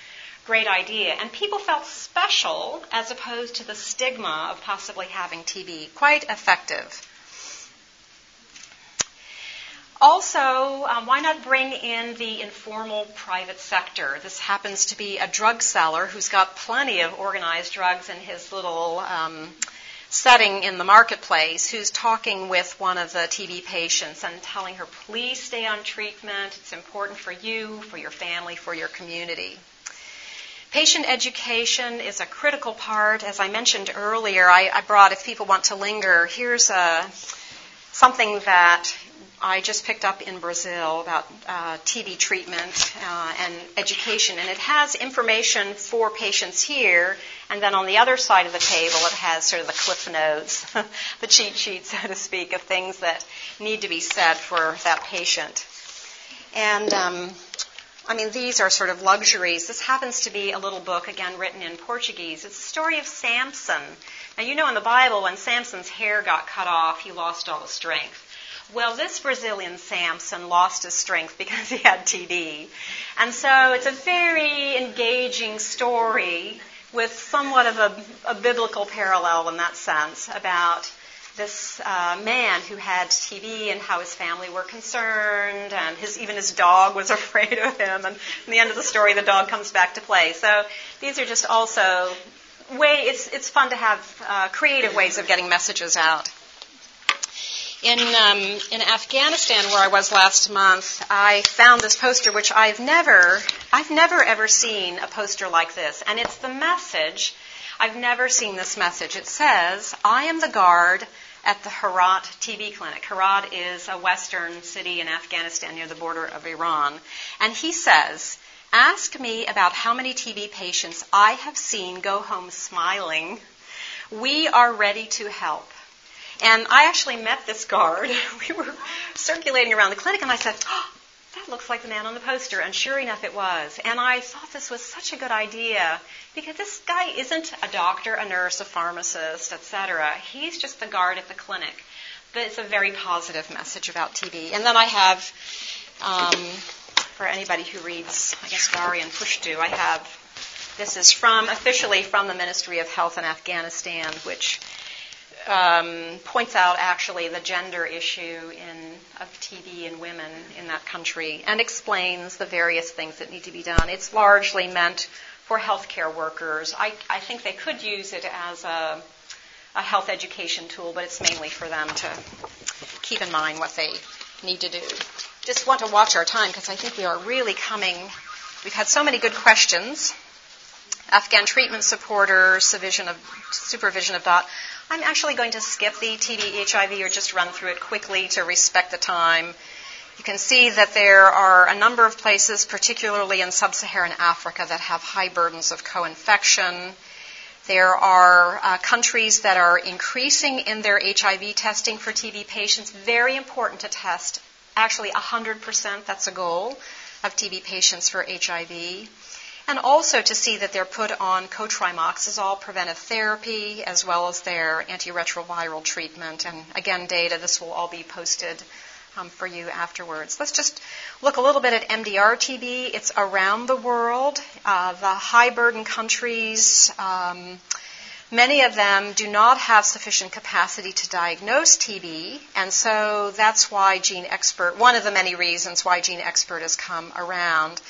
great idea. And people felt special as opposed to the stigma of possibly having TB. Quite effective. Also, um, why not bring in the informal private sector? This happens to be a drug seller who's got plenty of organized drugs in his little um, setting in the marketplace who's talking with one of the TB patients and telling her, please stay on treatment. It's important for you, for your family, for your community. Patient education is a critical part. As I mentioned earlier, I, I brought, if people want to linger, here's a, something that I just picked up in Brazil about uh, TB treatment uh, and education, and it has information for patients here, and then on the other side of the table, it has sort of the cliff notes, the cheat sheet, so to speak, of things that need to be said for that patient. And um, I mean, these are sort of luxuries. This happens to be a little book, again, written in Portuguese. It's the story of Samson. Now, you know in the Bible, when Samson's hair got cut off, he lost all the strength. Well, this Brazilian Samson lost his strength because he had TB. And so it's a very engaging story with somewhat of a, a biblical parallel in that sense about this uh, man who had TB and how his family were concerned, and his, even his dog was afraid of him. And in the end of the story, the dog comes back to play. So these are just also way. It's it's fun to have uh, creative ways of getting messages out. In, um, in Afghanistan, where I was last month, I found this poster, which I've never, I've never ever seen a poster like this, and it's the message. I've never seen this message. It says, "I am the guard at the Herat TB clinic." Herat is a western city in Afghanistan near the border of Iran, and he says, "Ask me about how many TB patients I have seen go home smiling. We are ready to help." And I actually met this guard. We were circulating around the clinic, and I said, oh, that looks like the man on the poster. And sure enough, it was. And I thought this was such a good idea because this guy isn't a doctor, a nurse, a pharmacist, etc. He's just the guard at the clinic. But it's a very positive message about TB. And then I have, um, for anybody who reads, I guess, Dari and Pushtu, I have, this is from, officially from the Ministry of Health in Afghanistan, which um, points out actually the gender issue in, of TB in women in that country and explains the various things that need to be done. It's largely meant for healthcare workers. I, I think they could use it as a, a health education tool, but it's mainly for them to keep in mind what they need to do. Just want to watch our time because I think we are really coming. We've had so many good questions. Afghan treatment supporter, supervision of, supervision of DOT. I'm actually going to skip the TB HIV or just run through it quickly to respect the time. You can see that there are a number of places, particularly in sub Saharan Africa, that have high burdens of co infection. There are uh, countries that are increasing in their HIV testing for TB patients. Very important to test, actually 100%, that's a goal, of TB patients for HIV and also to see that they're put on cotrimoxazole preventive therapy as well as their antiretroviral treatment. And again, data, this will all be posted um, for you afterwards. Let's just look a little bit at MDR TB. It's around the world. Uh, the high burden countries, um, many of them do not have sufficient capacity to diagnose TB, and so that's why GeneXpert, one of the many reasons why GeneXpert has come around.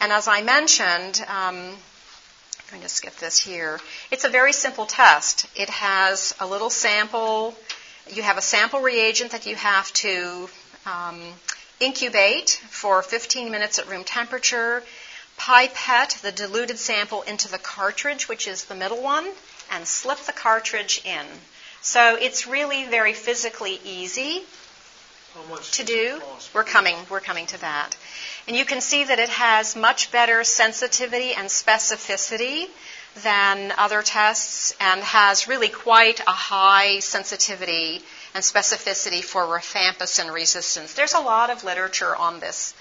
And as I mentioned, um, I'm going to skip this here. It's a very simple test. It has a little sample. You have a sample reagent that you have to um, incubate for 15 minutes at room temperature, pipette the diluted sample into the cartridge, which is the middle one, and slip the cartridge in. So it's really very physically easy to do. We're coming, we're coming to that. And you can see that it has much better sensitivity and specificity than other tests and has really quite a high sensitivity and specificity for rifampicin resistance. There's a lot of literature on this.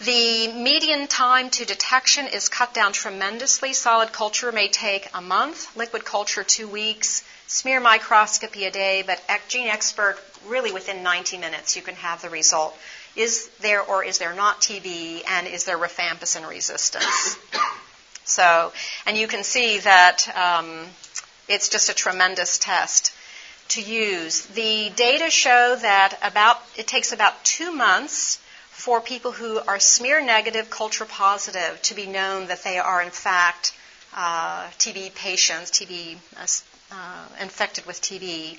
The median time to detection is cut down tremendously. Solid culture may take a month, liquid culture two weeks, smear microscopy a day, but GeneXpert, really within 90 minutes, you can have the result. Is there or is there not TB, and is there rifampicin resistance? So, and you can see that um, it's just a tremendous test to use. The data show that about it takes about two months for people who are smear negative, culture positive, to be known that they are in fact uh, TB patients, TB uh, uh, infected with TB.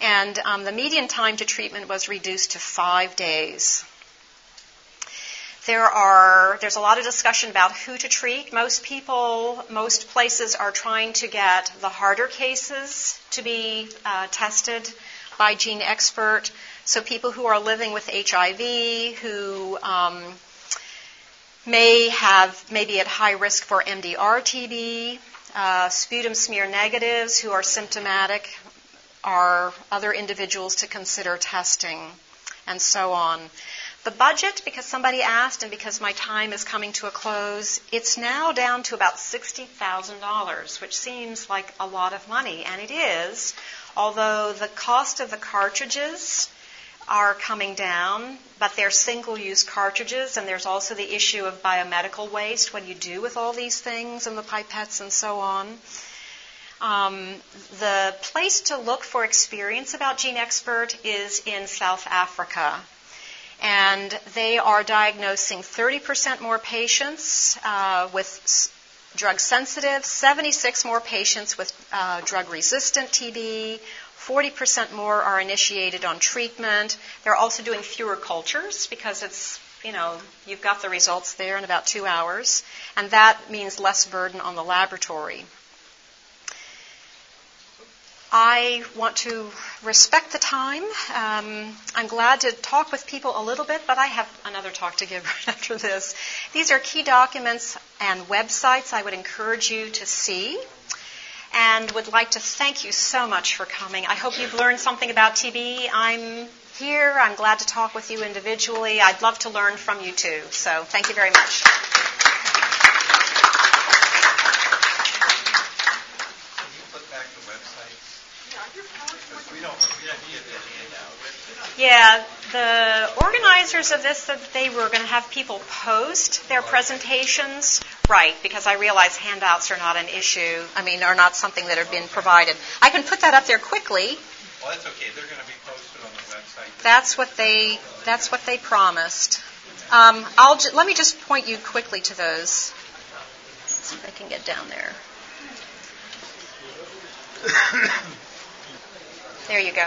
And um, the median time to treatment was reduced to five days. There are there's a lot of discussion about who to treat. Most people, most places are trying to get the harder cases to be uh, tested by GeneXpert. So people who are living with HIV, who um, may have maybe at high risk for MDR TB, uh, sputum smear negatives who are symptomatic, are other individuals to consider testing, and so on. The budget, because somebody asked and because my time is coming to a close, it's now down to about $60,000, which seems like a lot of money, and it is, although the cost of the cartridges are coming down, but they're single use cartridges, and there's also the issue of biomedical waste, what do you do with all these things and the pipettes and so on. Um, the place to look for experience about GeneXpert is in South Africa and they are diagnosing 30% more patients uh, with drug sensitive, 76 more patients with uh, drug resistant TB, 40% more are initiated on treatment. They're also doing fewer cultures because it's, you know, you've got the results there in about two hours, and that means less burden on the laboratory. I want to respect the time. Um, I'm glad to talk with people a little bit, but I have another talk to give right after this. These are key documents and websites I would encourage you to see and would like to thank you so much for coming. I hope you've learned something about TB. I'm here. I'm glad to talk with you individually. I'd love to learn from you too. So thank you very much. Can you put back the website? Yeah, the organizers of this said that they were going to have people post their presentations. Right, because I realize handouts are not an issue. I mean, are not something that have been provided. I can put that up there quickly.
Well, that's okay. They're going to be posted on the website.
That's what they. That's what they promised. Um, I'll ju- let me just point you quickly to those. Let's see if I can get down there. there you go.